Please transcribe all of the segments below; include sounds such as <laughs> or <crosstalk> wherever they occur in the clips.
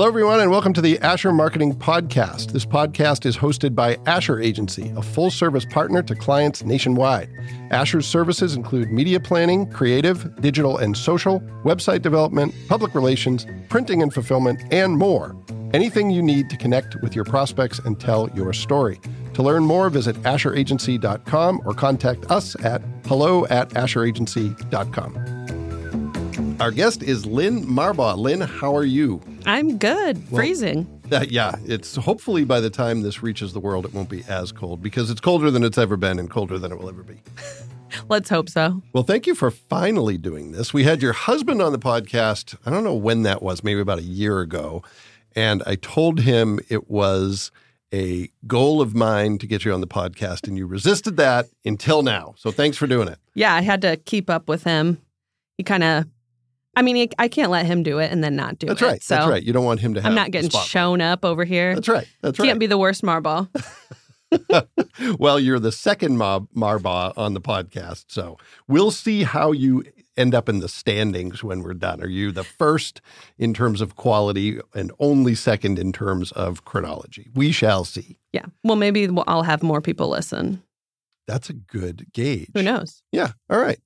Hello, everyone, and welcome to the Asher Marketing Podcast. This podcast is hosted by Asher Agency, a full service partner to clients nationwide. Asher's services include media planning, creative, digital and social, website development, public relations, printing and fulfillment, and more. Anything you need to connect with your prospects and tell your story. To learn more, visit asheragency.com or contact us at hello at asheragency.com. Our guest is Lynn Marbach. Lynn, how are you? I'm good. Freezing. Uh, yeah, it's hopefully by the time this reaches the world, it won't be as cold because it's colder than it's ever been and colder than it will ever be. <laughs> Let's hope so. Well, thank you for finally doing this. We had your husband on the podcast. I don't know when that was, maybe about a year ago. And I told him it was a goal of mine to get you on the podcast, and you resisted that until now. So thanks for doing it. Yeah, I had to keep up with him. He kind of, I mean, I can't let him do it and then not do That's it. That's right. So That's right. You don't want him to have I'm not getting shown up over here. That's right. That's right. Can't be the worst Marble. <laughs> <laughs> well, you're the second Mar- Marbach on the podcast, so we'll see how you end up in the standings when we're done. Are you the first in terms of quality and only second in terms of chronology? We shall see. yeah. Well, maybe I'll have more people listen. That's a good gauge. Who knows? Yeah. All right.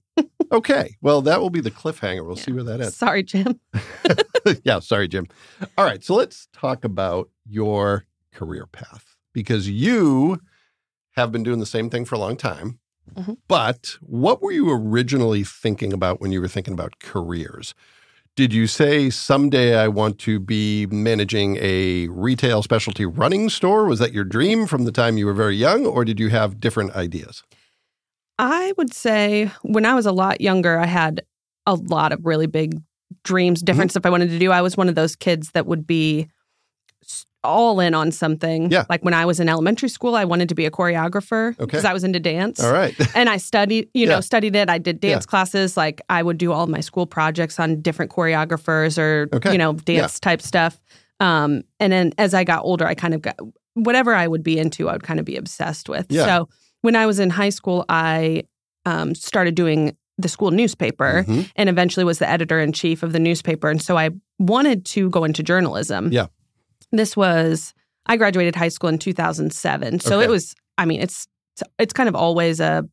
Okay. Well, that will be the cliffhanger. We'll see where that ends. Sorry, Jim. <laughs> <laughs> yeah, sorry, Jim. All right, so let's talk about your career path because you have been doing the same thing for a long time. Mhm. But what were you originally thinking about when you were thinking about careers? Did you say someday I want to be managing a retail specialty running store? Was that your dream from the time you were very young, or did you have different ideas? I would say when I was a lot younger, I had a lot of really big dreams, Mm-hmm. different stuff I wanted to do. I was one of those kids that would be all in on something. Yeah. Like when I was in elementary school, I wanted to be a choreographer Okay. because I was into dance. All right. <laughs> And I studied, you Yeah. know, studied it. I did Yeah. dance classes. Like I would do all my school projects on different choreographers or, Okay. you know, dance type stuff. Um, and then as I got older, I kind of got whatever I would be into, I would kind of be obsessed with. Yeah. So when I was in high school, I um, started doing the school newspaper Mhm. and eventually was the editor in chief of the newspaper. And so I wanted to go into journalism. Yeah. This was I graduated high school in 2007. So Okay. it was I mean it's it's kind of always a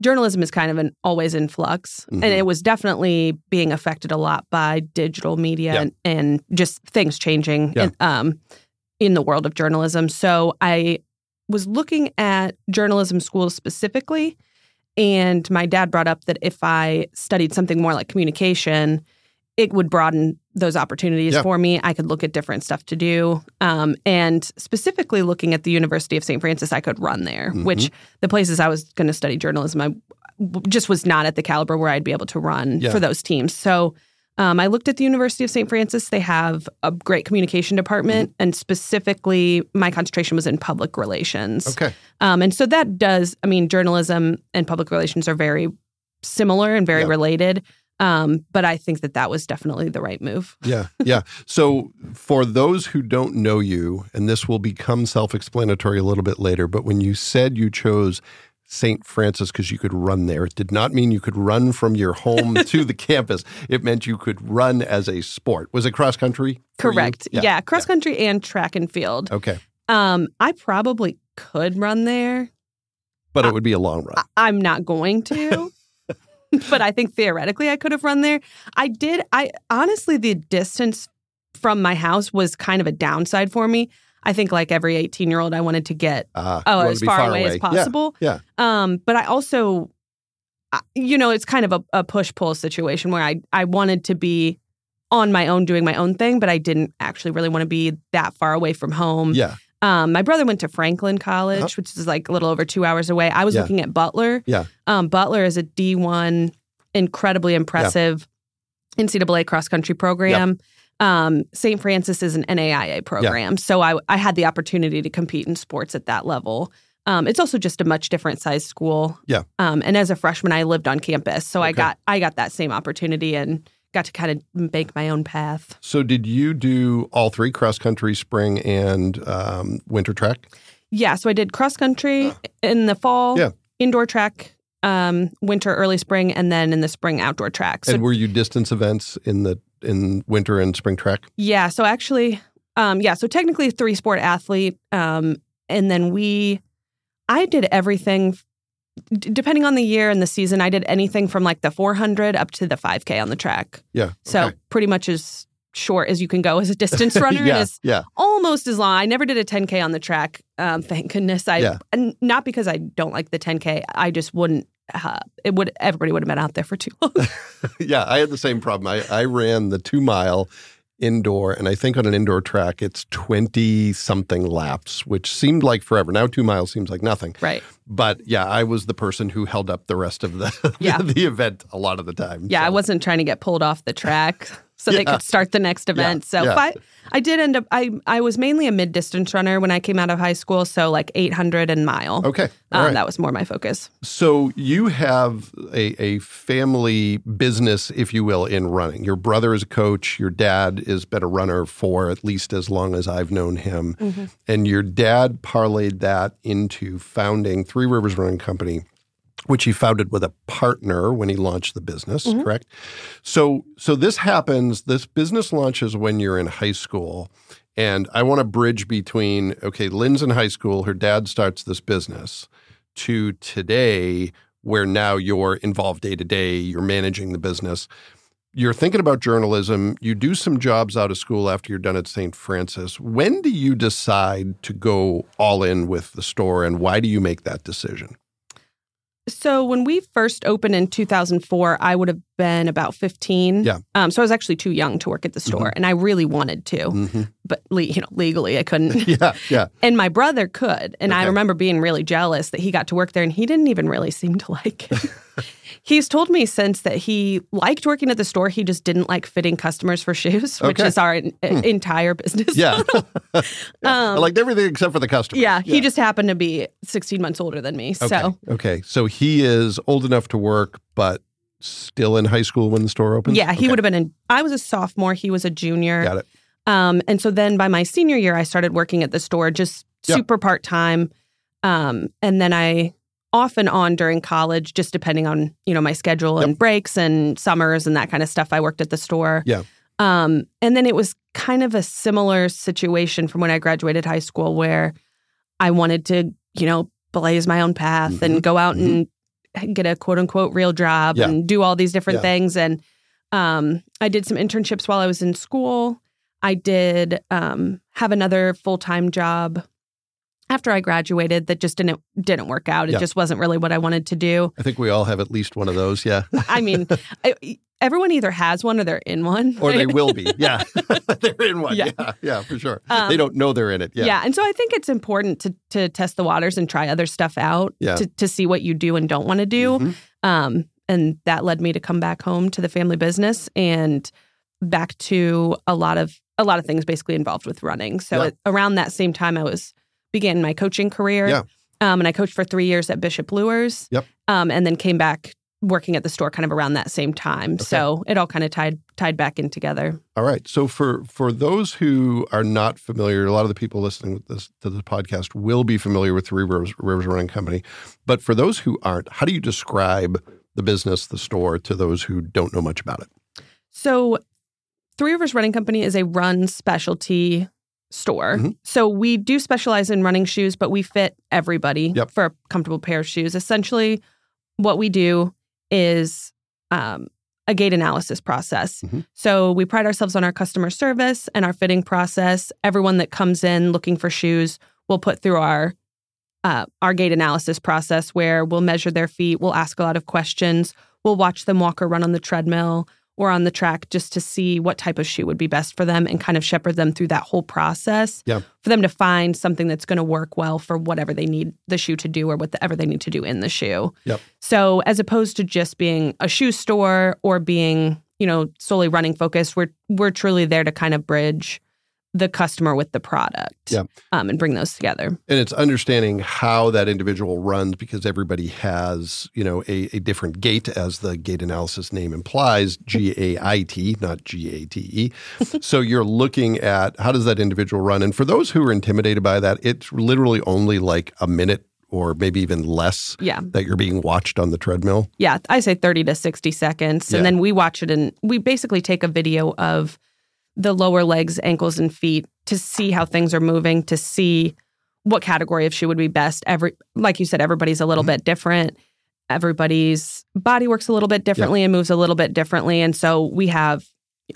journalism is kind of an always in flux Mhm. and it was definitely being affected a lot by digital media Yeah. and, and just things changing Yeah. in, um, in the world of journalism. So I was looking at journalism schools specifically and my dad brought up that if I studied something more like communication, it would broaden those opportunities Yeah. for me. I could look at different stuff to do. Um, and specifically looking at the University of St. Francis, I could run there, Mhm. which the places I was going to study journalism, I just was not at the caliber where I'd be able to run Yeah. for those teams. So um, I looked at the University of St. Francis. They have a great communication department, Mm-hmm. and specifically, my concentration was in public relations. Okay. Um, and so that does, I mean, journalism and public relations are very similar and very Yeah. related. Um, but I think that that was definitely the right move. <laughs> Yeah, yeah. So for those who don't know you, and this will become self-explanatory a little bit later, but when you said you chose St. Francis because you could run there, it did not mean you could run from your home <laughs> to the campus. It meant you could run as a sport. Was it cross country? Correct. Yeah, cross country and track and field. Okay, Um, I probably could run there. but it would be a long run. I- I'm not going to. <laughs> but I think theoretically I could have run there. I did. I honestly, the distance from my house was kind of a downside for me. I think, like every 18 year old, I wanted to get Ah, oh as be far, away, as possible. Yeah. Um, but I also, you know, it's kind of a, a push pull situation where I I wanted to be on my own doing my own thing, but I didn't actually really want to be that far away from home. Yeah. Um, my brother went to Franklin College, Uh-huh. which is like a little over two hours away. I was Yeah. looking at Butler. Yeah. Um, Butler is a D one, incredibly impressive NCAA cross country program. Um, St. Francis is an NAIA program, so I I had the opportunity to compete in sports at that level. Um, it's also just a much different size school. Yeah. Um, and as a freshman, I lived on campus, so I got I got that same opportunity and got to kind of make my own path. So did you do all three cross country, spring, and um, winter track? Yeah, so I did cross country in the fall, Yeah. indoor track, um, winter, early spring, and then in the spring outdoor track. So and were you distance events in the in winter and spring track? Yeah. So actually, um, yeah. So technically, three sport athlete, um, and then we, I did everything. d- Depending on the year and the season, I did anything from like the 400 up to the 5K on the track. Yeah. So okay. pretty much as short as you can go as a distance <laughs> runner. yeah. As Yeah. almost as long. I never did a 10K on the track. Um, thank goodness. I Yeah. and not because I don't like the 10K. I just wouldn't. Uh, it would. Everybody would have been out there for too long. <laughs> <laughs> yeah. I had the same problem. I, I ran the two mile indoor, and I think on an indoor track, it's 20 something laps, which seemed like forever. Now, two miles seems like nothing. right. But yeah, I was the person who held up the rest of the, <laughs> Yeah. the event a lot of the time. Yeah, I wasn't trying to get pulled off the track so they could start the next event. so yeah. I, I did end up. I I was mainly a mid distance runner when I came out of high school. So like 800 and mile. Okay. Um, right. That was more my focus. So you have a, a family business, if you will, in running. Your brother is a coach. Your dad has been a runner for at least as long as I've known him. Mm-hmm. And your dad parlayed that into founding Three Rivers Running Company, which he founded with a partner when he launched the business, Mm-hmm. correct? So so this happens, this business launches when you're in high school. And I want to bridge between, okay, Lynn's in high school, her dad starts this business, to today, where now you're involved day to day, you're managing the business. You're thinking about journalism. You do some jobs out of school after you're done at St. Francis. When do you decide to go all in with the store and why do you make that decision? So when we first opened in 2004, I would have been about 15. Yeah. Um, so I was actually too young to work at the store, and I really wanted to, Mm-hmm. but le- you know, legally I couldn't. <laughs> Yeah, yeah. and my brother could, and I remember being really jealous that he got to work there, and he didn't even really seem to like it. <laughs> He's told me since that he liked working at the store. He just didn't like fitting customers for shoes, <laughs> which Okay. Hmm. is our en- entire business. Yeah. I Um, liked everything except for the customer. yeah, he just happened to be 16 months older than me. Okay. So okay. So he is old enough to work, but still in high school when the store opened? yeah, he Okay. would have been in. I was a sophomore. He was a junior. Got it. Um, and so then by my senior year, I started working at the store just Yeah. super part time. Um, and then I off and on during college, just depending on you know my schedule and breaks and summers and that kind of stuff. I worked at the store. Yeah. Um, and then it was kind of a similar situation from when I graduated high school, where I wanted to you know blaze my own path Mhm. and go out and get a quote unquote real job Yeah. and do all these different Yeah. things and um, I did some internships while I was in school. I did um, have another full time job after I graduated that just didn't didn't work out. It Yeah. just wasn't really what I wanted to do. I think we all have at least one of those. Yeah. <laughs> I mean, I, everyone either has one or they're in one, or they will be. Yeah. <laughs> <laughs> they're in one. Yeah. Yeah. Yeah, for sure. Um, they don't know they're in it. Yeah. Yeah. and so I think it's important to to test the waters and try other stuff out Yeah. to to see what you do and don't want to do. Mhm. Um, and that led me to come back home to the family business and back to a lot of a lot of things basically involved with running. So Yeah. at, around that same time, I was began my coaching career. Yeah. Um, and I coached for three years at Bishop Luers. Yep. Um, and then came back working at the store kind of around that same time. So it all kind of tied tied back in together. All right. So for for those who are not familiar, a lot of the people listening with this to the podcast will be familiar with Three Rivers, Rivers Running Company. But for those who aren't, how do you describe the business, the store, to those who don't know much about it? So, Three Rivers Running Company is a run specialty store. Mhm. So, we do specialize in running shoes, but we fit everybody Yep. for a comfortable pair of shoes. Essentially, what we do is um, a gait analysis process. Mhm. So, we pride ourselves on our customer service and our fitting process. Everyone that comes in looking for shoes will put through our uh, our gait analysis process where we'll measure their feet, we'll ask a lot of questions, we'll watch them walk or run on the treadmill or on the track just to see what type of shoe would be best for them and kind of shepherd them through that whole process Yeah. for them to find something that's going to work well for whatever they need the shoe to do or whatever they need to do in the shoe. Yep. So as opposed to just being a shoe store or being, you know, solely running focused, we're we're truly there to kind of bridge the customer with the product Yeah. um, and bring those together. And it's understanding how that individual runs because everybody has, you know, a, a different gait, as the gait analysis name implies, <laughs> G A I T, not G A T E. so you're looking at how does that individual run? And for those who are intimidated by that, it's literally only like a minute or maybe even less Yeah. that you're being watched on the treadmill? Yeah, I say 30 to 60 seconds. And Yeah. then we watch it and we basically take a video of the lower legs, ankles, and feet to see how things are moving, to see what category of shoe would be best. Every like you said, everybody's a little Mhm. bit different. Everybody's body works a little bit differently and moves a little bit differently. And so we have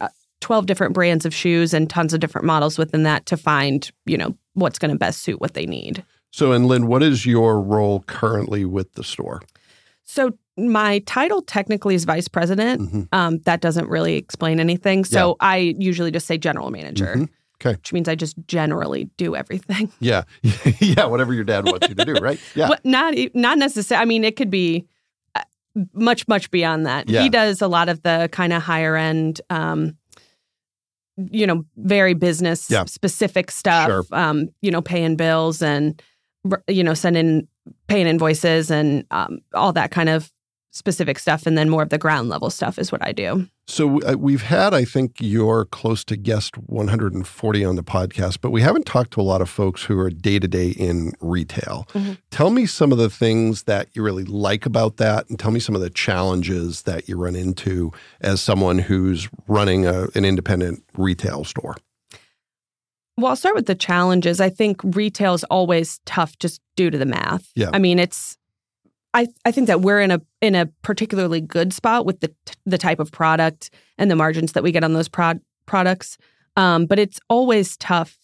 uh, 12 different brands of shoes and tons of different models within that to find, you know, what's going to best suit what they need. So, and Lynn, what is your role currently with the store? So my title technically is vice president. Mhm. Um, that doesn't really explain anything. So I usually just say general manager, Mhm. Okay. which means I just generally do everything. <laughs> Yeah, <laughs> yeah, whatever your dad wants you to do, right? <laughs> Yeah, But not not necessarily. I mean, it could be uh, much much beyond that. Yeah. He does a lot of the kind of higher end. Um, you know, very business Yeah. specific stuff. Sure. Um, you know, paying bills and you know, sending paying invoices and um, all that kind of specific stuff, and then more of the ground level stuff is what I do. So uh, we've had, I think, you're close to guest 140 on the podcast, but we haven't talked to a lot of folks who are day to day in retail. Mhm. Tell me some of the things that you really like about that, and tell me some of the challenges that you run into as someone who's running a, an independent retail store. Well, I'll start with the challenges. I think retail is always tough just due to the math. Yeah. I mean, it's I I think that we're in a in a particularly good spot with the the type of product and the margins that we get on those prod, products. Um, but it's always tough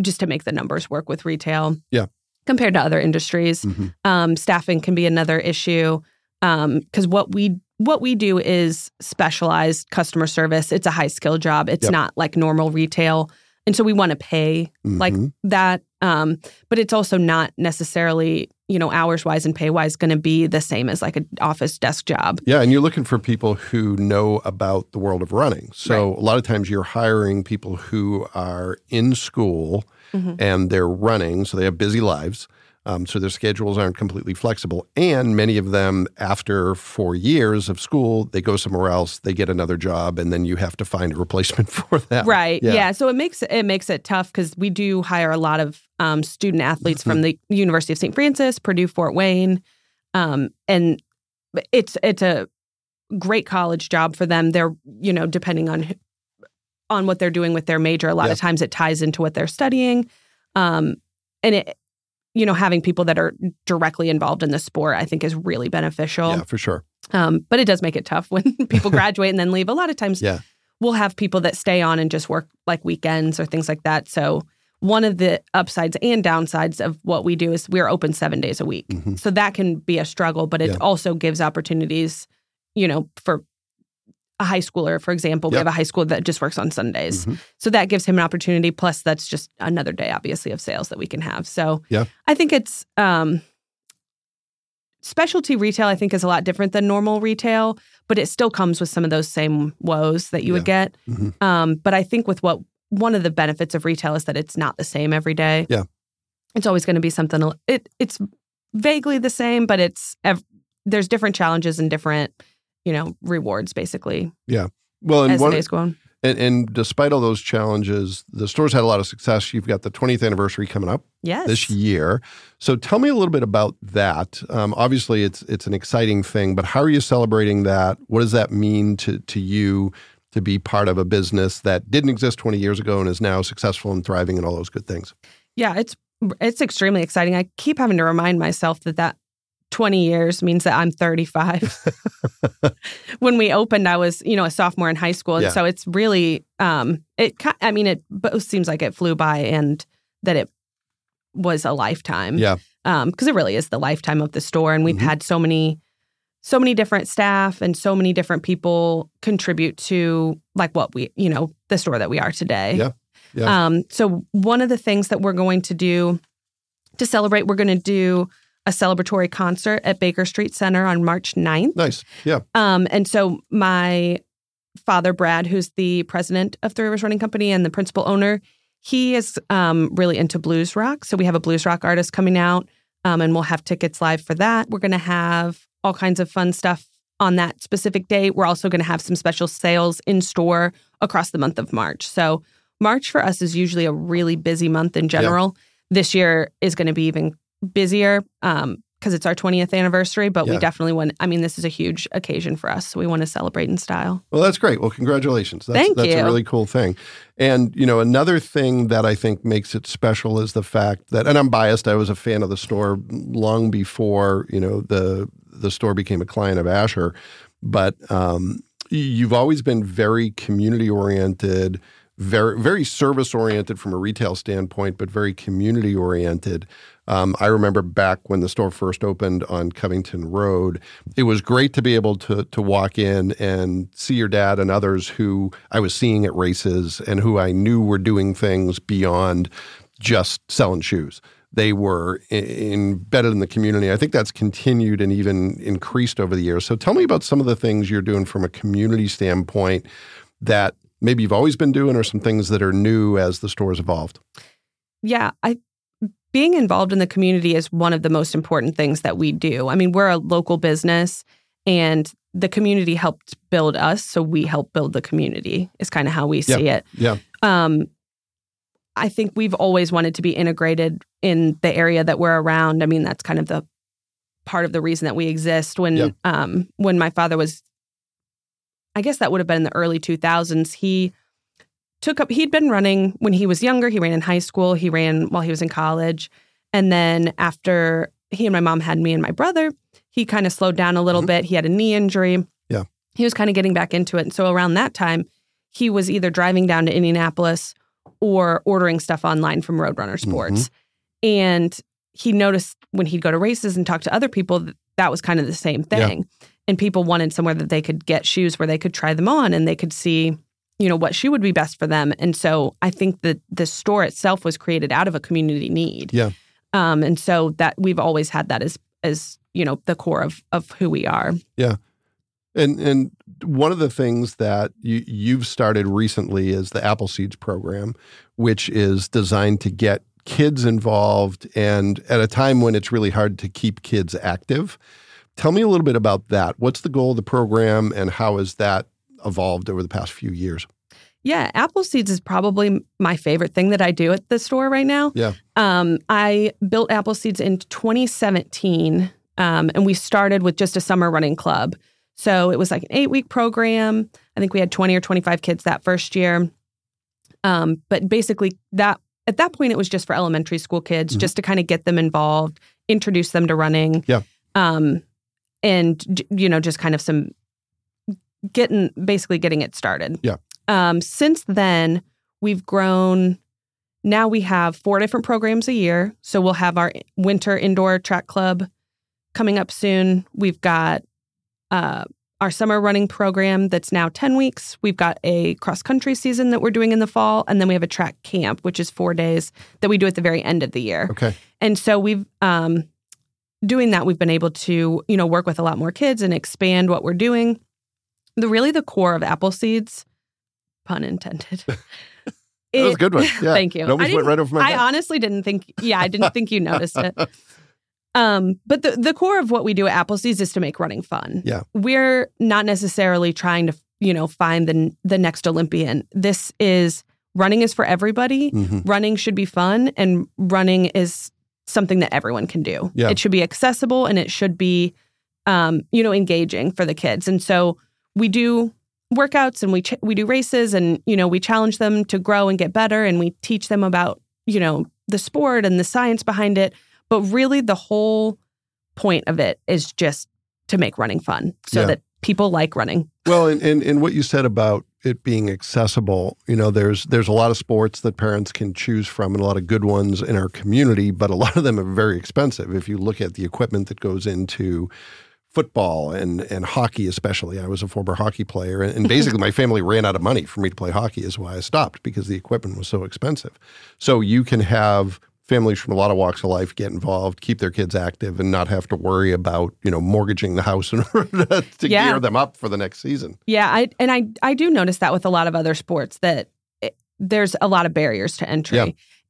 just to make the numbers work with retail. Yeah. Compared to other industries. Mhm. Um, staffing can be another issue because what we what we do is specialized customer service. It's a high skill job. It's Yep. not like normal retail, and so we want to pay like Mhm. that. Um, but it's also not necessarily you know hours wise and pay wise going to be the same as like an office desk job. Yeah, and you're looking for people who know about the world of running. So Right. a lot of times you're hiring people who are in school Mhm. and they're running, so they have busy lives. Um, so their schedules aren't completely flexible. And many of them, after four years of school, they go somewhere else, they get another job, and then you have to find a replacement <laughs> for them. Right. Yeah. Yeah. So it makes it makes it tough because we do hire a lot of um, student athletes from the University of St. Francis, Purdue, Fort Wayne, um, and it's it's a great college job for them. They're you know depending on on what they're doing with their major. A lot Yeah. of times it ties into what they're studying, um, and it you know having people that are directly involved in the sport I think is really beneficial. Yeah, for sure. Um, but it does make it tough <laughs> when people <laughs> graduate and then leave. A lot of times, Yeah. we'll have people that stay on and just work like weekends or things like that. So, one of the upsides and downsides of what we do is we're open seven days a week. Mhm. So, that can be a struggle, but it Yeah. also gives opportunities, you know, for a high schooler, for example. We have a high school that just works on Sundays. Mhm. So, that gives him an opportunity. Plus, that's just another day, obviously, of sales that we can have. So, Yeah. I think it's, um, specialty retail i think is a lot different than normal retail but it still comes with some of those same woes that you would get Mhm. um, but i think with what one of the benefits of retail is that it's not the same every day Yeah. it's always going to be something it it's vaguely the same but it's ev- there's different challenges and different you know rewards basically Yeah. Well, and as one, the days go on and, and despite all those challenges, the store's had a lot of success. You've got the 20th anniversary coming up. yes this year. So tell me a little bit about that. Um, obviously, it's it's an exciting thing, but how are you celebrating that? What does that mean to to you to be part of a business that didn't exist 20 years ago and is now successful and thriving and all those good things? yeah it's it's extremely exciting i keep having to remind myself that that 20 years means that i'm 35 <laughs> when we opened i was you know a sophomore in high school and Yeah. so it's really um it i mean it both seems like it flew by and that it was a lifetime Yeah. um because it really is the lifetime of the store and we've Mhm. had so many so many different staff and so many different people contribute to like what we you know the store that we are today Yeah. Yeah. um so one of the things that we're going to do to celebrate we're going to do a celebratory concert at Baker Street Center on March 9th. Nice. Yeah. Um, and so my father, Brad, who's the president of Three Rivers Running Company and the principal owner, he is um, really into blues rock. So we have a blues rock artist coming out, um, and we'll have tickets live for that. We're going to have all kinds of fun stuff on that specific day. We're also going to have some special sales in store across the month of March. So March for us is usually a really busy month in general. This year is going to be even busier um, because it's our 20th anniversary, but Yeah. we definitely want, I mean, this is a huge occasion for us. So we want to celebrate in style. Well, that's great. Well, congratulations. That's, Thank that's a really cool thing. And, you know, another thing that I think makes it special is the fact that, and I'm biased, I was a fan of the store long before, you know, the, the store became a client of Asher. But um, you've always been very community oriented, very, very service oriented from a retail standpoint, but very community oriented. Um, I remember back when the store first opened on Covington Road, it was great to be able to to walk in and see your dad and others who I was seeing at races and who I knew were doing things beyond just selling shoes. They were embedded in the community. I think that's continued and even increased over the years. So tell me about some of the things you're doing from a community standpoint that maybe you've always been doing or some things that are new as the store's evolved. Yeah, I being involved in the community is one of the most important things that we do. I mean, we're a local business and the community helped build us, so we help build the community. Is kind of how we Yeah. see it. Yeah. Um I think we've always wanted to be integrated in the area that we're around. I mean, that's kind of the part of the reason that we exist. When Yeah. um when my father was I guess that would have been in the early 2000s, he took up he'd been running when he was younger, he ran in high school, he ran while he was in college. And then after he and my mom had me and my brother, he kind of slowed down a little Mhm. bit. He had a knee injury. Yeah. He was kind of getting back into it. And so around that time, he was either driving down to Indianapolis or ordering stuff online from Roadrunner Sports. And he noticed when he'd go to races and talk to other people that that was kind of the same Yeah. thing. And people wanted somewhere that they could get shoes where they could try them on and they could see, you know, what she would be best for them. And so I think that the store itself was created out of a community need. Yeah. Um, and so that we've always had that as as, you know, the core of of who we are. Yeah. And and one of the things that you, you've started recently is the Apple Seeds program, which is designed to get kids involved and at a time when it's really hard to keep kids active. Tell me a little bit about that. What's the goal of the program and how has that evolved over the past few years? Yeah, apple seeds is probably my favorite thing that I do at the store right now. Yeah. Um, I built apple seeds in 2017, um, and we started with just a summer running club. So it was like an eight week program. I think we had 20 or 25 kids that first year. Um, but basically, that at that point, it was just for elementary school kids, Mhm. just to kind of get them involved, introduce them to running. Yeah. Um, and you know, just kind of some getting basically getting it started. Yeah. Um, since then, we've grown. Now we have four different programs a year. So we'll have our winter indoor track club coming up soon. We've got uh, our summer running program that's now 10 weeks. We've got a cross country season that we're doing in the fall. And then we have a track camp, which is four days that we do at the very end of the year. Okay. And so we've um, doing that, we've been able to, you know, work with a lot more kids and expand what we're doing. The really the core of apple seeds, pun intended. <laughs> That was a good one. <laughs> Yeah. Thank you. It almost I went right over my I honestly didn't think. Yeah, I didn't think you <laughs> noticed it. Um, but the the core of what we do at Appleseeds is to make running fun. Yeah. we're not necessarily trying to you know find the the next Olympian. This is running is for everybody. Mhm. Running should be fun, and running is something that everyone can do. Yeah. It should be accessible and it should be, um, you know, engaging for the kids. And so we do workouts and we ch- we do races and you know we challenge them to grow and get better and we teach them about you know the sport and the science behind it. But really, the whole point of it is just to make running fun, so Yeah. that people like running. Well, and, and and what you said about it being accessible, you know, there's there's a lot of sports that parents can choose from, and a lot of good ones in our community, but a lot of them are very expensive. If you look at the equipment that goes into football and and hockey, especially, I was a former hockey player, and, and basically my family <laughs> ran out of money for me to play hockey. Is why I stopped because the equipment was so expensive. So you can have families from a lot of walks of life get involved, keep their kids active, and not have to worry about you know mortgaging the house <laughs> in order to, to Yeah. gear them up for the next season. Yeah, I and I I do notice that with a lot of other sports that it, there's a lot of barriers to entry. Yeah.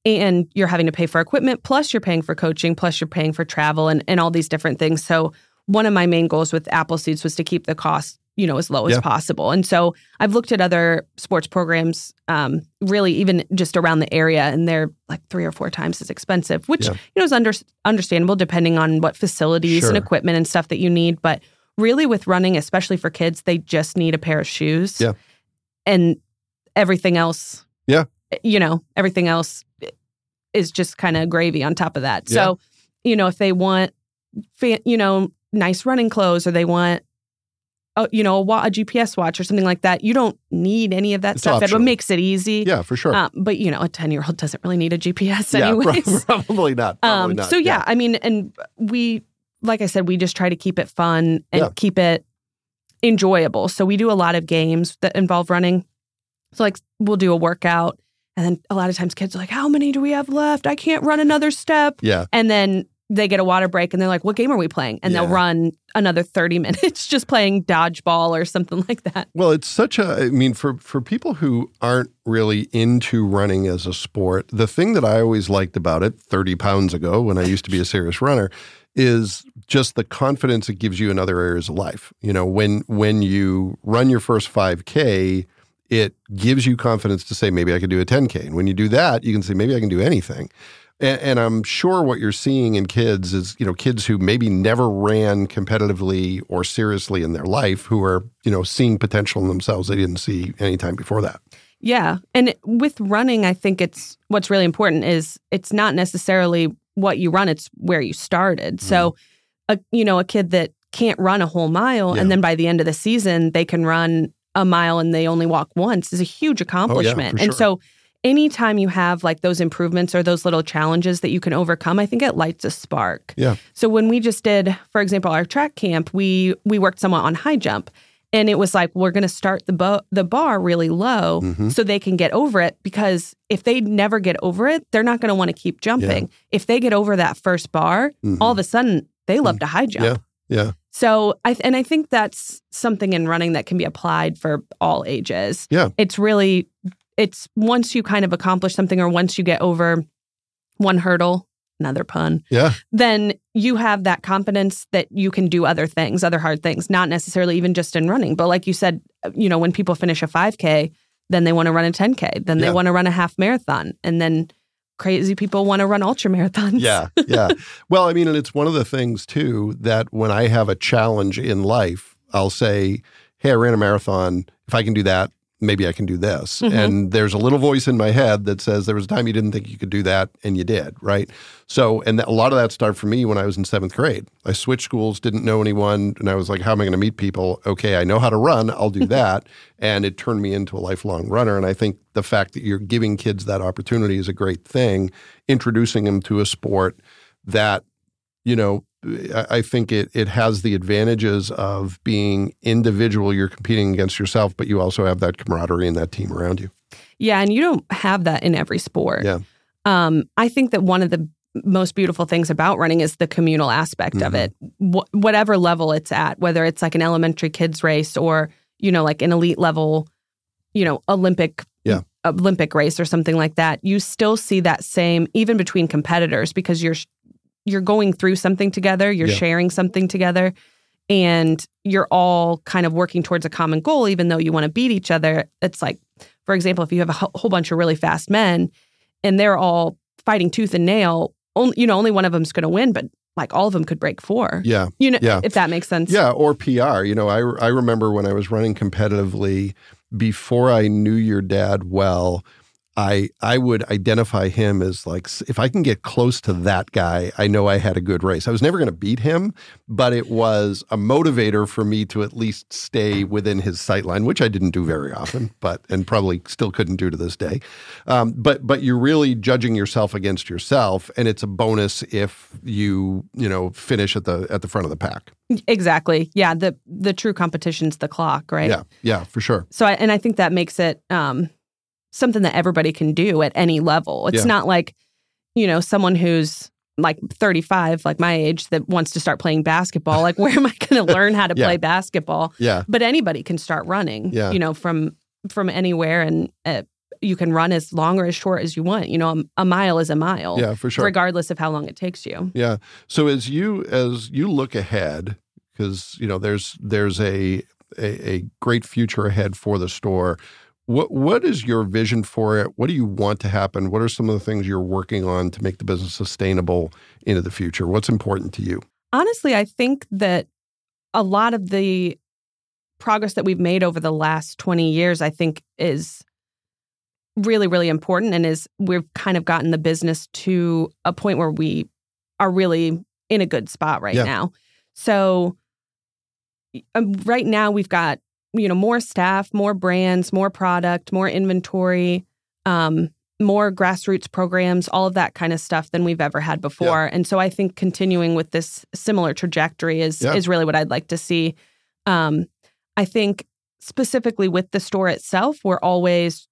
And you're having to pay for equipment, plus you're paying for coaching, plus you're paying for travel and, and all these different things. So one of my main goals with Apple Seeds was to keep the cost you know as low Yeah. as possible. And so I've looked at other sports programs, um, really even just around the area, and they're like three or four times as expensive, which Yeah. you know is under, understandable depending on what facilities and equipment and stuff that you need. But really, with running, especially for kids, they just need a pair of shoes. Yeah. and everything else. Yeah. you know everything else is just kind of gravy on top of that. So you know if they want, you know, nice running clothes or they want a, you know, a, wa- a GPS watch or something like that. You don't need any of that It's stuff. It makes it easy. Yeah, for sure. Um, but you know, a ten year old doesn't really need a GPS yeah, <laughs> anyways. probably not. Probably <laughs> um, not. so yeah, I mean, and we, like I said, we just try to keep it fun and Yeah. keep it enjoyable. So we do a lot of games that involve running. So like we'll do a workout, and then a lot of times kids are like, "How many do we have left? I can't run another step." Yeah. And then they get a water break and they're like, what game are we playing? And they'll run another 30 <laughs> minutes just playing dodgeball or something like that. Well, it's such a. I mean, for for people who aren't really into running as a sport, the thing that I always liked about it, thirty pounds ago, when I used to be a serious runner, is just the confidence it gives you in other areas of life. You know, when when you run your first five k, it gives you confidence to say maybe I can do a ten k, and when you do that, you can say maybe I can do anything. And, and I'm sure what you're seeing in kids is, you know, kids who maybe never ran competitively or seriously in their life, who are, you know, seeing potential in themselves they didn't see any time before that. Yeah. And with running, I think it's what's really important is it's not necessarily what you run, it's where you started. So, mm-hmm. a, you know, a kid that can't run a whole mile Yeah. and then by the end of the season, they can run a mile and they only walk once is a huge oh, accomplishment. for And sure. so, anytime you have like those improvements or those little challenges that you can overcome, I think it lights a spark. Yeah. So when we just did, for example, our track camp, we we worked somewhat on high jump, and it was like we're going to start the bo- the bar really low Mhm. so they can get over it because if they never get over it, they're not going to want to keep jumping. If they get over that first bar, Mhm. all of a sudden they love to high jump. Yeah. Yeah. So I and I think that's something in running that can be applied for all ages. Yeah. It's really it's once you kind of accomplish something or once you get over one hurdle, another pun, Yeah. then you have that confidence that you can do other things, other hard things, not necessarily even just in running. But like you said, you know, when people finish a 5K, then they want to run a 10K, then they want to run a half marathon, and then crazy people want to run ultra marathons. Yeah, <laughs> yeah. well, I mean, and it's one of the things too that when I have a challenge in life, I'll say, "Hey, I ran a marathon. If I can do that, maybe I can do this." Mhm. And there's a little voice in my head that says there was a time you didn't think you could do that, and you did, right? So, and a lot of that started for me when I was in seventh grade. I switched schools, didn't know anyone, and I was like, "How am I going to meet people?" Okay, I know how to run. I'll do <laughs> that, and it turned me into a lifelong runner. And I think the fact that you're giving kids that opportunity is a great thing. Introducing them to a sport that you know I think it it has the advantages of being individual. You're competing against yourself, but you also have that camaraderie and that team around you. Yeah, and you don't have that in every sport. Yeah. Um, I think that one of the most beautiful things about running is the communal aspect of Mhm. it. Wh- whatever level it's at, whether it's like an elementary kids race or you know like an elite level, you know Olympic Yeah. Olympic race or something like that, you still see that same even between competitors because you're you're going through something together, you're Yeah. sharing something together, and you're all kind of working towards a common goal, even though you want to beat each other. It's like, for example, if you have a whole bunch of really fast men and they're all fighting tooth and nail, only, you know, only one of them's going to win, but like all of them could break four. Yeah, You know, Yeah. if that makes sense. yeah, or PR. You know, I I remember when I was running competitively before I knew your dad well. I I would identify him as like if I can get close to that guy, I know I had a good race. I was never going to beat him, but it was a motivator for me to at least stay within his sight line, which I didn't do very often, but and probably still couldn't do to this day. Um, but but you're really judging yourself against yourself, and it's a bonus if you you know finish at the at the front of the pack. Exactly. Yeah. The the true competition's the clock, right? Yeah, yeah, for sure. So, I, and I think that makes it um, something that everybody can do at any level. It's Yeah. not like, you know, someone who's like 35, like my age, that wants to start playing basketball. Like, where am I going <laughs> to learn how to Yeah. play basketball? Yeah, But anybody can start running. Yeah. You know, from from anywhere, and uh, you can run as long or as short as you want. You know, a, a mile is a mile, yeah, for sure. regardless of how long it takes you. Yeah. So as you as you look ahead, because you know there's there's a a, a great future ahead for the store. What what is your vision for it? What do you want to happen? What are some of the things you're working on to make the business sustainable into the future? What's important to you? Honestly, I think that a lot of the progress that we've made over the last 20 years, I think, is really, really important and is we've kind of gotten the business to a point where we are really in a good spot right yeah. now. So um, right now we've got you know more staff, more brands, more product, more inventory, um, more grassroots programs, all of that kind of stuff than we've ever had before. Yeah. And so I think continuing with this similar trajectory is yeah. is really what I'd like to see. Um, I think specifically with the store itself, we're always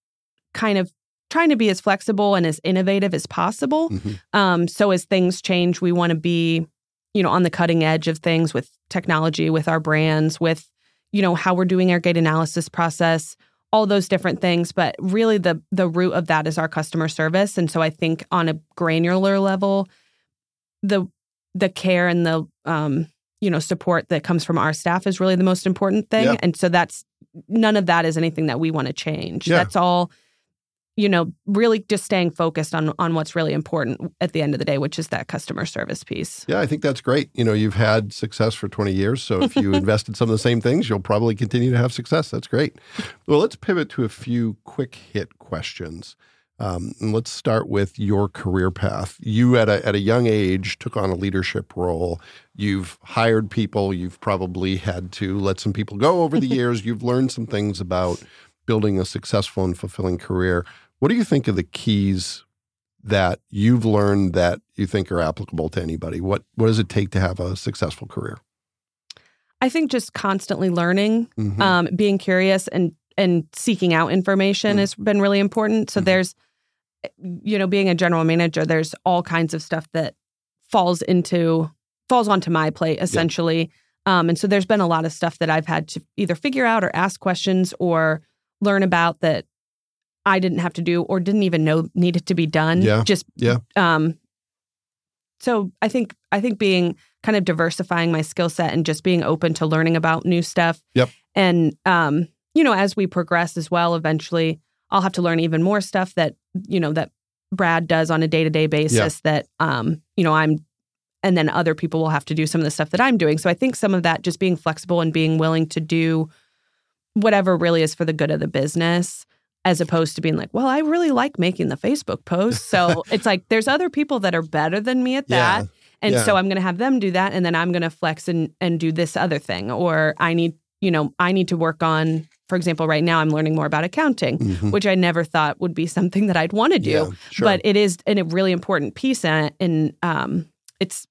kind of trying to be as flexible and as innovative as possible. Mm-hmm. Um, so as things change, we want to be, you know, on the cutting edge of things with technology, with our brands, with, you know, how we're doing our gait analysis process, all those different things. But really the the root of that is our customer service. And so I think on a granular level, the the care and the um, you know, support that comes from our staff is really the most important thing. Yeah. And so that's none of that is anything that we want to change. Yeah. That's all you know, really just staying focused on on what's really important at the end of the day, which is that customer service piece. Yeah, I think that's great. You know, you've had success for 20 years, so if you <laughs> invest in some of the same things, you'll probably continue to have success. That's great. Well, let's pivot to a few quick hit questions. Um, and let's start with your career path. You, at a, at a young age, took on a leadership role. You've hired people. You've probably had to let some people go over the <laughs> years. You've learned some things about building a successful and fulfilling career. What do you think of the keys that you've learned that you think are applicable to anybody? What what does it take to have a successful career? I think just constantly learning, mm-hmm. um, being curious, and and seeking out information mm-hmm. has been really important. So mm-hmm. there's, you know, being a general manager, there's all kinds of stuff that falls into falls onto my plate essentially. Um, and so there's been a lot of stuff that I've had to either figure out or ask questions or learn about that I didn't have to do or didn't even know needed to be done. Yeah. Just yeah. Um, so I think I think being kind of diversifying my skill set and just being open to learning about new stuff. Yep. And um, you know, as we progress as well, eventually I'll have to learn even more stuff that you know that Brad does on a day to day basis. That um, you know, I'm, and then other people will have to do some of the stuff that I'm doing. So I think some of that just being flexible and being willing to do whatever really is for the good of the business as opposed to being like, well, I really like making the Facebook post. So <laughs> it's like there's other people that are better than me at that. Yeah. And yeah. so I'm going to have them do that. And then I'm going to flex and, and do this other thing. Or I need, you know, I need to work on, for example, right now I'm learning more about accounting, mm-hmm. which I never thought would be something that I'd want to do. Yeah, sure. But it is a really important piece. And, and um, it's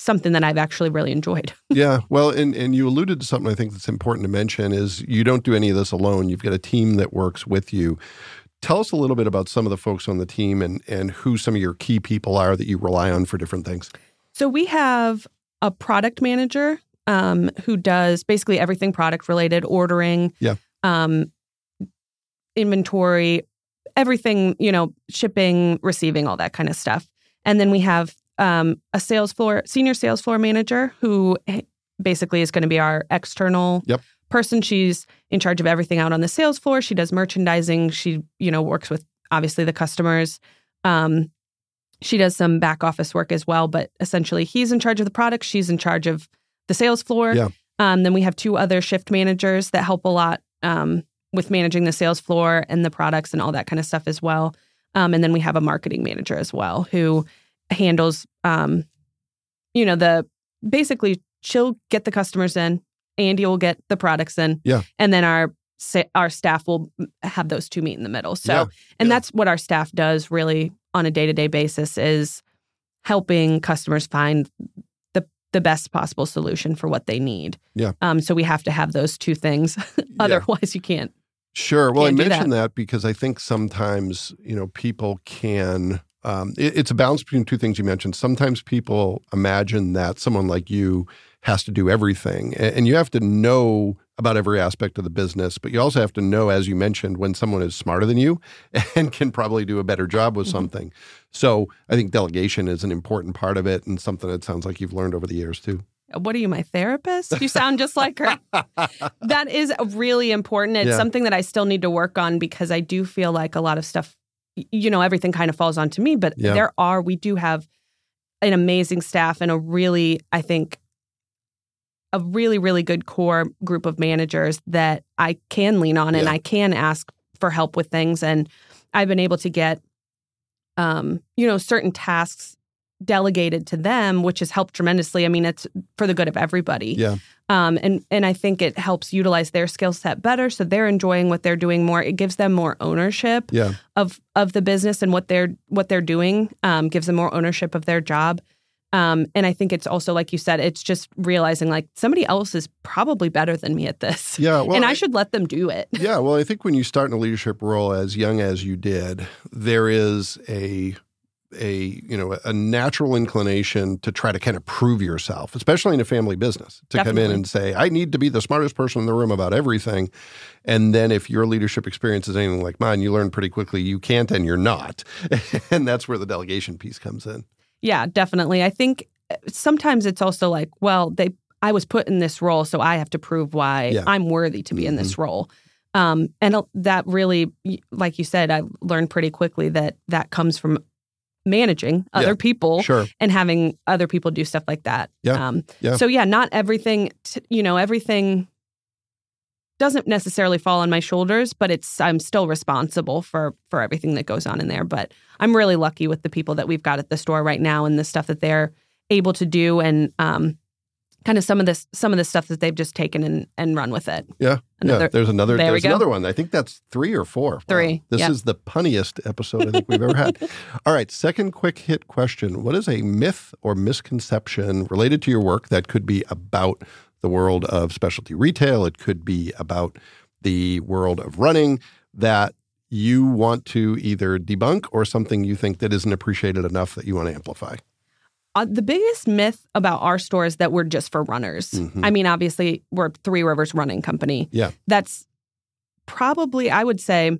something that I've actually really enjoyed. <laughs> yeah, well, and and you alluded to something I think that's important to mention is you don't do any of this alone. You've got a team that works with you. Tell us a little bit about some of the folks on the team and and who some of your key people are that you rely on for different things. So we have a product manager um, who does basically everything product related, ordering, yeah, um, inventory, everything you know, shipping, receiving, all that kind of stuff. And then we have um, a sales floor senior sales floor manager who basically is going to be our external yep. person. She's in charge of everything out on the sales floor. She does merchandising. She you know works with obviously the customers. Um, she does some back office work as well, but essentially he's in charge of the product. She's in charge of the sales floor. Yeah. Um, then we have two other shift managers that help a lot um, with managing the sales floor and the products and all that kind of stuff as well. Um, and then we have a marketing manager as well who handles um you know the basically she'll get the customers in andy will get the products in yeah and then our our staff will have those two meet in the middle so yeah. and yeah. that's what our staff does really on a day-to-day basis is helping customers find the the best possible solution for what they need yeah um so we have to have those two things <laughs> otherwise yeah. you can't sure well can't i mentioned that. that because i think sometimes you know people can um, it, it's a balance between two things you mentioned. Sometimes people imagine that someone like you has to do everything, and, and you have to know about every aspect of the business, but you also have to know, as you mentioned, when someone is smarter than you <laughs> and can probably do a better job with mm-hmm. something. So I think delegation is an important part of it and something that sounds like you've learned over the years too. what are you, my therapist? You sound just like her. <laughs> that is really important. It's Yeah. something that I still need to work on because I do feel like a lot of stuff, you know, everything kind of falls onto me. But Yeah. there are, we do have an amazing staff and a really, I think, a really, really good core group of managers that I can lean on and I can ask for help with things. And I've been able to get, um, you know, certain tasks delegated to them, which has helped tremendously. I mean, it's for the good of everybody. Yeah. Um, and and I think it helps utilize their skill set better, so they're enjoying what they're doing more. It gives them more ownership Yeah. of of the business and what they're what they're doing. Um, gives them more ownership of their job. Um, and I think it's also like you said, it's just realizing like somebody else is probably better than me at this, Yeah. Well, and I should let them do it. Yeah, well, I think when you start in a leadership role as young as you did, there is a a you know a natural inclination to try to kind of prove yourself, especially in a family business, to come in and say, "I need to be the smartest person in the room about everything." And then if your leadership experience is anything like mine, you learn pretty quickly you can't and you're not, <laughs> and that's where the delegation piece comes in. Yeah, definitely. I think uh, sometimes it's also like, well, they I was put in this role, so I have to prove why Yeah. I'm worthy to be in this role. Um, and uh, that really, like you said, I learned pretty quickly that that comes from managing other Yeah, people Sure. and having other people do stuff like that. Yeah, Um, yeah. So yeah, not everything. T- you know, everything doesn't necessarily fall on my shoulders, but it's I'm still responsible for for everything that goes on in there. But I'm really lucky with the people that we've got at the store right now and the stuff that they're able to do and um, kind of some of this some of the stuff that they've just taken and and run with it. Yeah. Another- yeah. There's another. there there's another one. I think that's three or four. Wow. Three, This yeah. is the punniest episode I think we've ever had. <laughs> All right. Second quick hit question: What is a myth or misconception related to your work that could be about the world of specialty retail? It could be about the world of running that you want to either debunk or something you think that isn't appreciated enough that you want to amplify. Uh, the biggest myth about our store is that we're just for runners. Mhm. I mean, obviously, we're Three Rivers Running Company. Yeah. That's probably, I would say,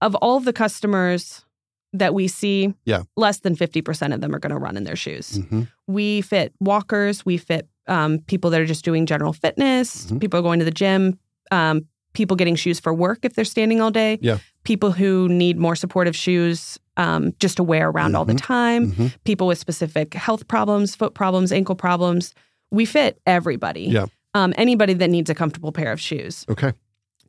of all the customers that we see, Yeah. less than 50% of them are going to run in their shoes. Mhm. We fit walkers, we fit um, people that are just doing general fitness, Mhm. people going to the gym, um, people getting shoes for work if they're standing all day, Yeah. People who need more supportive shoes um, just to wear around all the Mhm. time Mhm. people with specific health problems, foot problems, ankle problems. We fit everybody. Yeah. Um, anybody that needs a comfortable pair of shoes. Okay.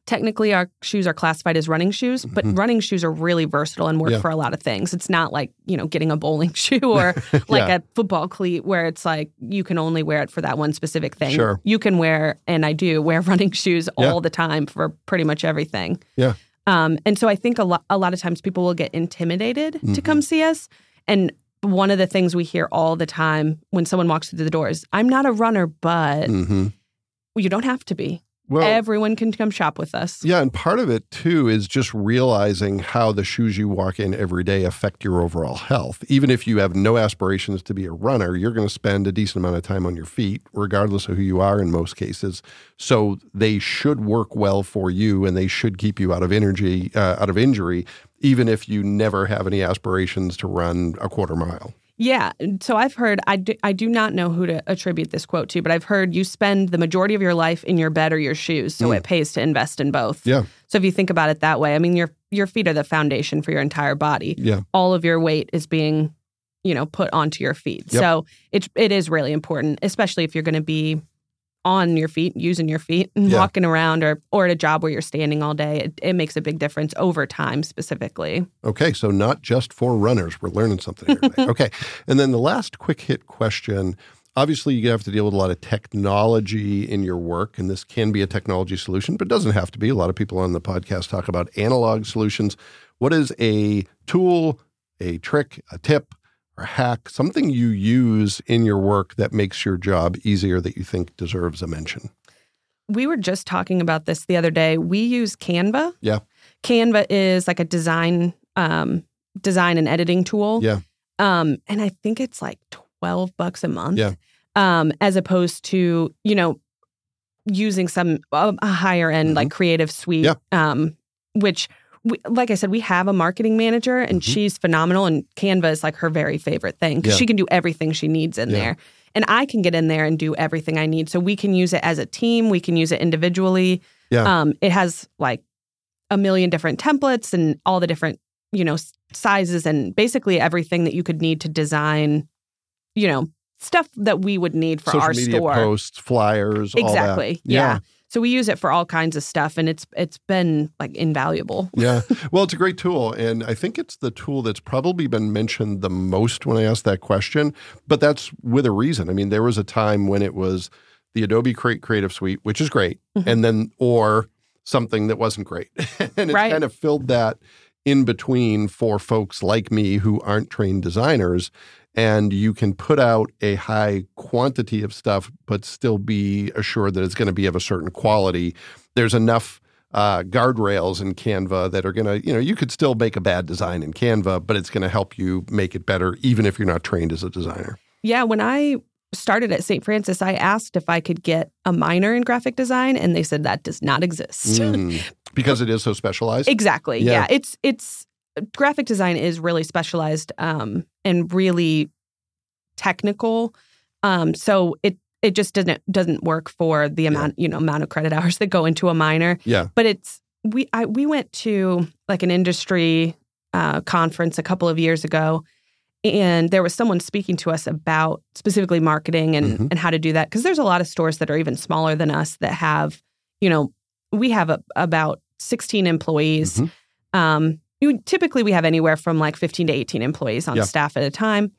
Technically, our shoes are classified as running shoes, but Mhm. running shoes are really versatile and work Yeah. for a lot of things. It's not like, you know, getting a bowling <laughs> shoe or <laughs> like Yeah. a football cleat where it's like you can only wear it for that one specific thing. Sure. You can wear, and I do wear <laughs> running shoes Yeah. all the time for pretty much everything. Yeah. Um, and so I think a lot a lot of times people will get intimidated to Mhm. come see us. And one of the things we hear all the time when someone walks through the doors, I'm not a runner, but Mhm. you don't have to be. Well, Everyone can come shop with us. Yeah, and part of it too is just realizing how the shoes you walk in every day affect your overall health. Even if you have no aspirations to be a runner, you're going to spend a decent amount of time on your feet, regardless of who you are in most cases. So they should work well for you, and they should keep you out of energy, uh, out of injury, even if you never have any aspirations to run a quarter mile. Yeah. So I've heard, I do, I do not know who to attribute this quote to, but I've heard you spend the majority of your life in your bed or your shoes. So Mm. it pays to invest in both. Yeah, So if you think about it that way, I mean, your, your feet are the foundation for your entire body. yeah, All of your weight is being, you know, put onto your feet. Yep. So it, it is really important, especially if you're going to be on your feet, using your feet and Yeah. walking around or, or at a job where you're standing all day. It, it makes a big difference over time specifically. Okay, so not just for runners. We're learning something here <laughs> okay, and then the last quick hit question. Obviously, you have to deal with a lot of technology in your work, and this can be a technology solution, but it doesn't have to be. A lot of people on the podcast talk about analog solutions. What is a tool, a trick, a tip, or hack, something you use in your work that makes your job easier that you think deserves a mention? we were just talking about this the other day. We use Canva. Yeah. Canva is like a design um design and editing tool. Yeah. Um and I think it's like 12 bucks a month. Yeah. Um as opposed to, you know, using some a a higher end Mhm. like creative suite Yeah. um which we, like I said, we have a marketing manager and Mhm. she's phenomenal. And Canva is like her very favorite thing because Yeah. she can do everything she needs in Yeah. there. And I can get in there and do everything I need. So we can use it as a team, we can use it individually. Yeah. Um, it has like a million different templates and all the different, you know, sizes and basically everything that you could need to design, you know, stuff that we would need for Social our media store. posts, flyers, all that. Exactly. Yeah. So we use it for all kinds of stuff and it's it's been like invaluable. yeah. <laughs> Well, it's a great tool. And I think it's the tool that's probably been mentioned the most when I asked that question. But that's with a reason. I mean, there was a time when it was the Adobe Create Creative Suite, which is great, Mhm. and then, or something that wasn't great. <laughs> and it Right. kind of filled that in between for folks like me who aren't trained designers. And you can put out a high quantity of stuff, but still be assured that it's going to be of a certain quality. There's enough uh, guardrails in Canva that are going to, you know, you could still make a bad design in Canva, but it's going to help you make it better, even if you're not trained as a designer. Yeah, when I started at St. Francis, I asked if I could get a minor in graphic design and they said that does not exist. Mm, because it is so specialized. exactly. Yeah. Yeah. It's it's graphic design is really specialized um and really technical. Um so it it just doesn't doesn't work for the amount, you know, amount of credit <laughs> hours that go into a minor. Yeah. But it's we I we went to like an industry uh conference a couple of years ago and there was someone speaking to us about specifically marketing and Mhm. and how to do that because there's a lot of stores that are even smaller than us that have, you know, we have a, about 16 employees. Mhm. Um, you, typically, we have anywhere from like 15 to 18 employees on Yeah. staff at a time.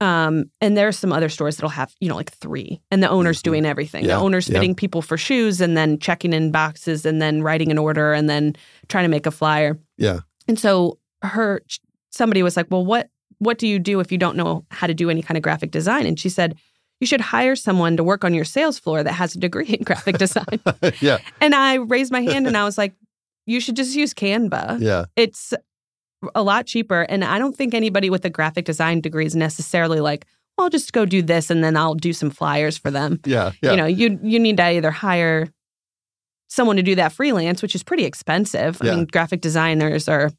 Um, and there's some other stores that'll have, you know, like three, and the owner's Mhm. doing everything. Yeah, The owner's yeah. fitting people for shoes, and then checking in boxes, and then writing an order, and then trying to make a flyer. Yeah. And so her, somebody was like, "Well, what what do you do if you don't know how to do any kind of graphic design?" And she said, "You should hire someone to work on your sales floor that has a degree in graphic design." <laughs> yeah. And I raised my hand and I was like, you should just use Canva. Yeah. It's a lot cheaper. And I don't think anybody with a graphic design degree is necessarily like, well, I'll just go do this and then I'll do some flyers for them. Yeah. Yeah. You know, you you need to either hire someone to do that freelance, which is pretty expensive. Yeah. I mean, graphic designers are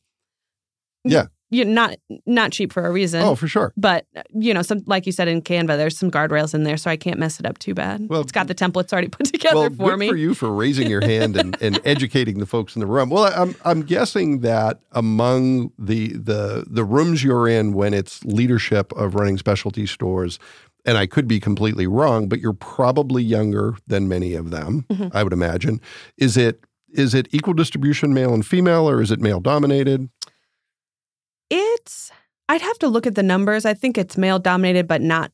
Yeah. You're not not cheap for a reason. oh, for sure. But you know, some like you said in Canva, there's some guardrails in there, so I can't mess it up too bad. Well, it's got the templates already put <laughs> together well, for good me. for you for raising your hand and, <laughs> and educating the folks in the room. Well, I'm I'm guessing that among the the the rooms you're in when it's leadership of running specialty stores, and I could be completely wrong, but you're probably younger than many of them. Mhm. I would imagine. Is it is it equal distribution, male and female, or is it male dominated? It's I'd have to look at the numbers. I think it's male dominated, but not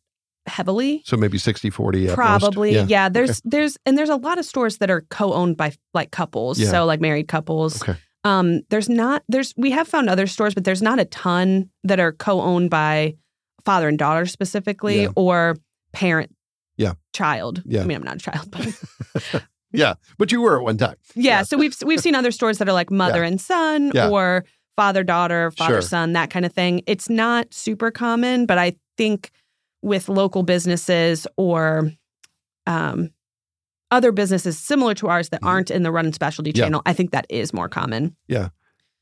heavily. So maybe 60 40 at most? Probably, Yeah. yeah. There's there's and there's a lot of stores that are co-owned by like couples, Yeah. so like married couples. Okay. Um, there's not there's we have found other stores, but there's not a ton that are co-owned by father and daughter specifically, Yeah. or parent, Yeah. child. Yeah. I mean, I'm not a child, but <laughs> Yeah, but you were at one time. yeah. So we've we've seen other stores that are like mother and son, or father daughter, father Sure. son, that kind of thing. It's not super common, but I think with local businesses or um, other businesses similar to ours that Mhm. aren't in the run and specialty Yeah. channel, I think that is more common. Yeah.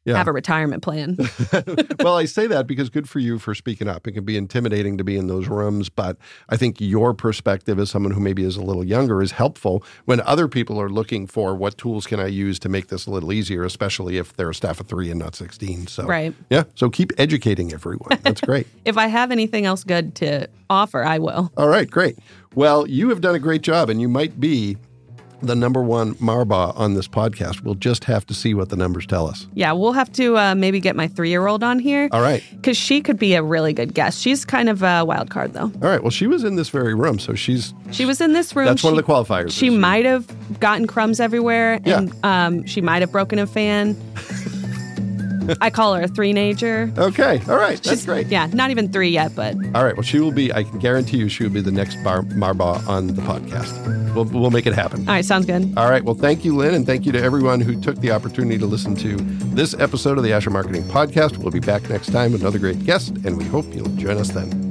Yeah. Have a retirement plan. <laughs> well, I say that because good for you for speaking up. It can be intimidating to be in those rooms, but I think your perspective as someone who maybe is a little younger is helpful when other people are looking for what tools can I use to make this a little easier, especially if they're a staff of three and not 16. So, right. yeah. So keep educating everyone. That's great. <laughs> If I have anything else good to offer, I will. All right, great. Well, you have done a great job, and you might be the number one Marbach on this podcast. We'll just have to see what the numbers tell us. Yeah, we'll have to uh, maybe get my three year old on here All right. because she could be a really good guest. She's kind of a wild card, though. All right. Well, she was in this very room, so she's She was in this room. that's one of the qualifiers. She might have gotten crumbs everywhere, Yeah. and um, she might have broken a fan. <laughs> I call her a three-nager. Okay. All right. That's She's- great. Yeah, not even three yet, but All right. Well, she will be. I can guarantee you, she will be the next bar, Marbach on the podcast. We'll we'll make it happen. all right, sounds good. All right. Well, thank you, Lynn, and thank you to everyone who took the opportunity to listen to this episode of the Asher Marketing Podcast. We'll be back next time with another great guest, and we hope you'll join us then.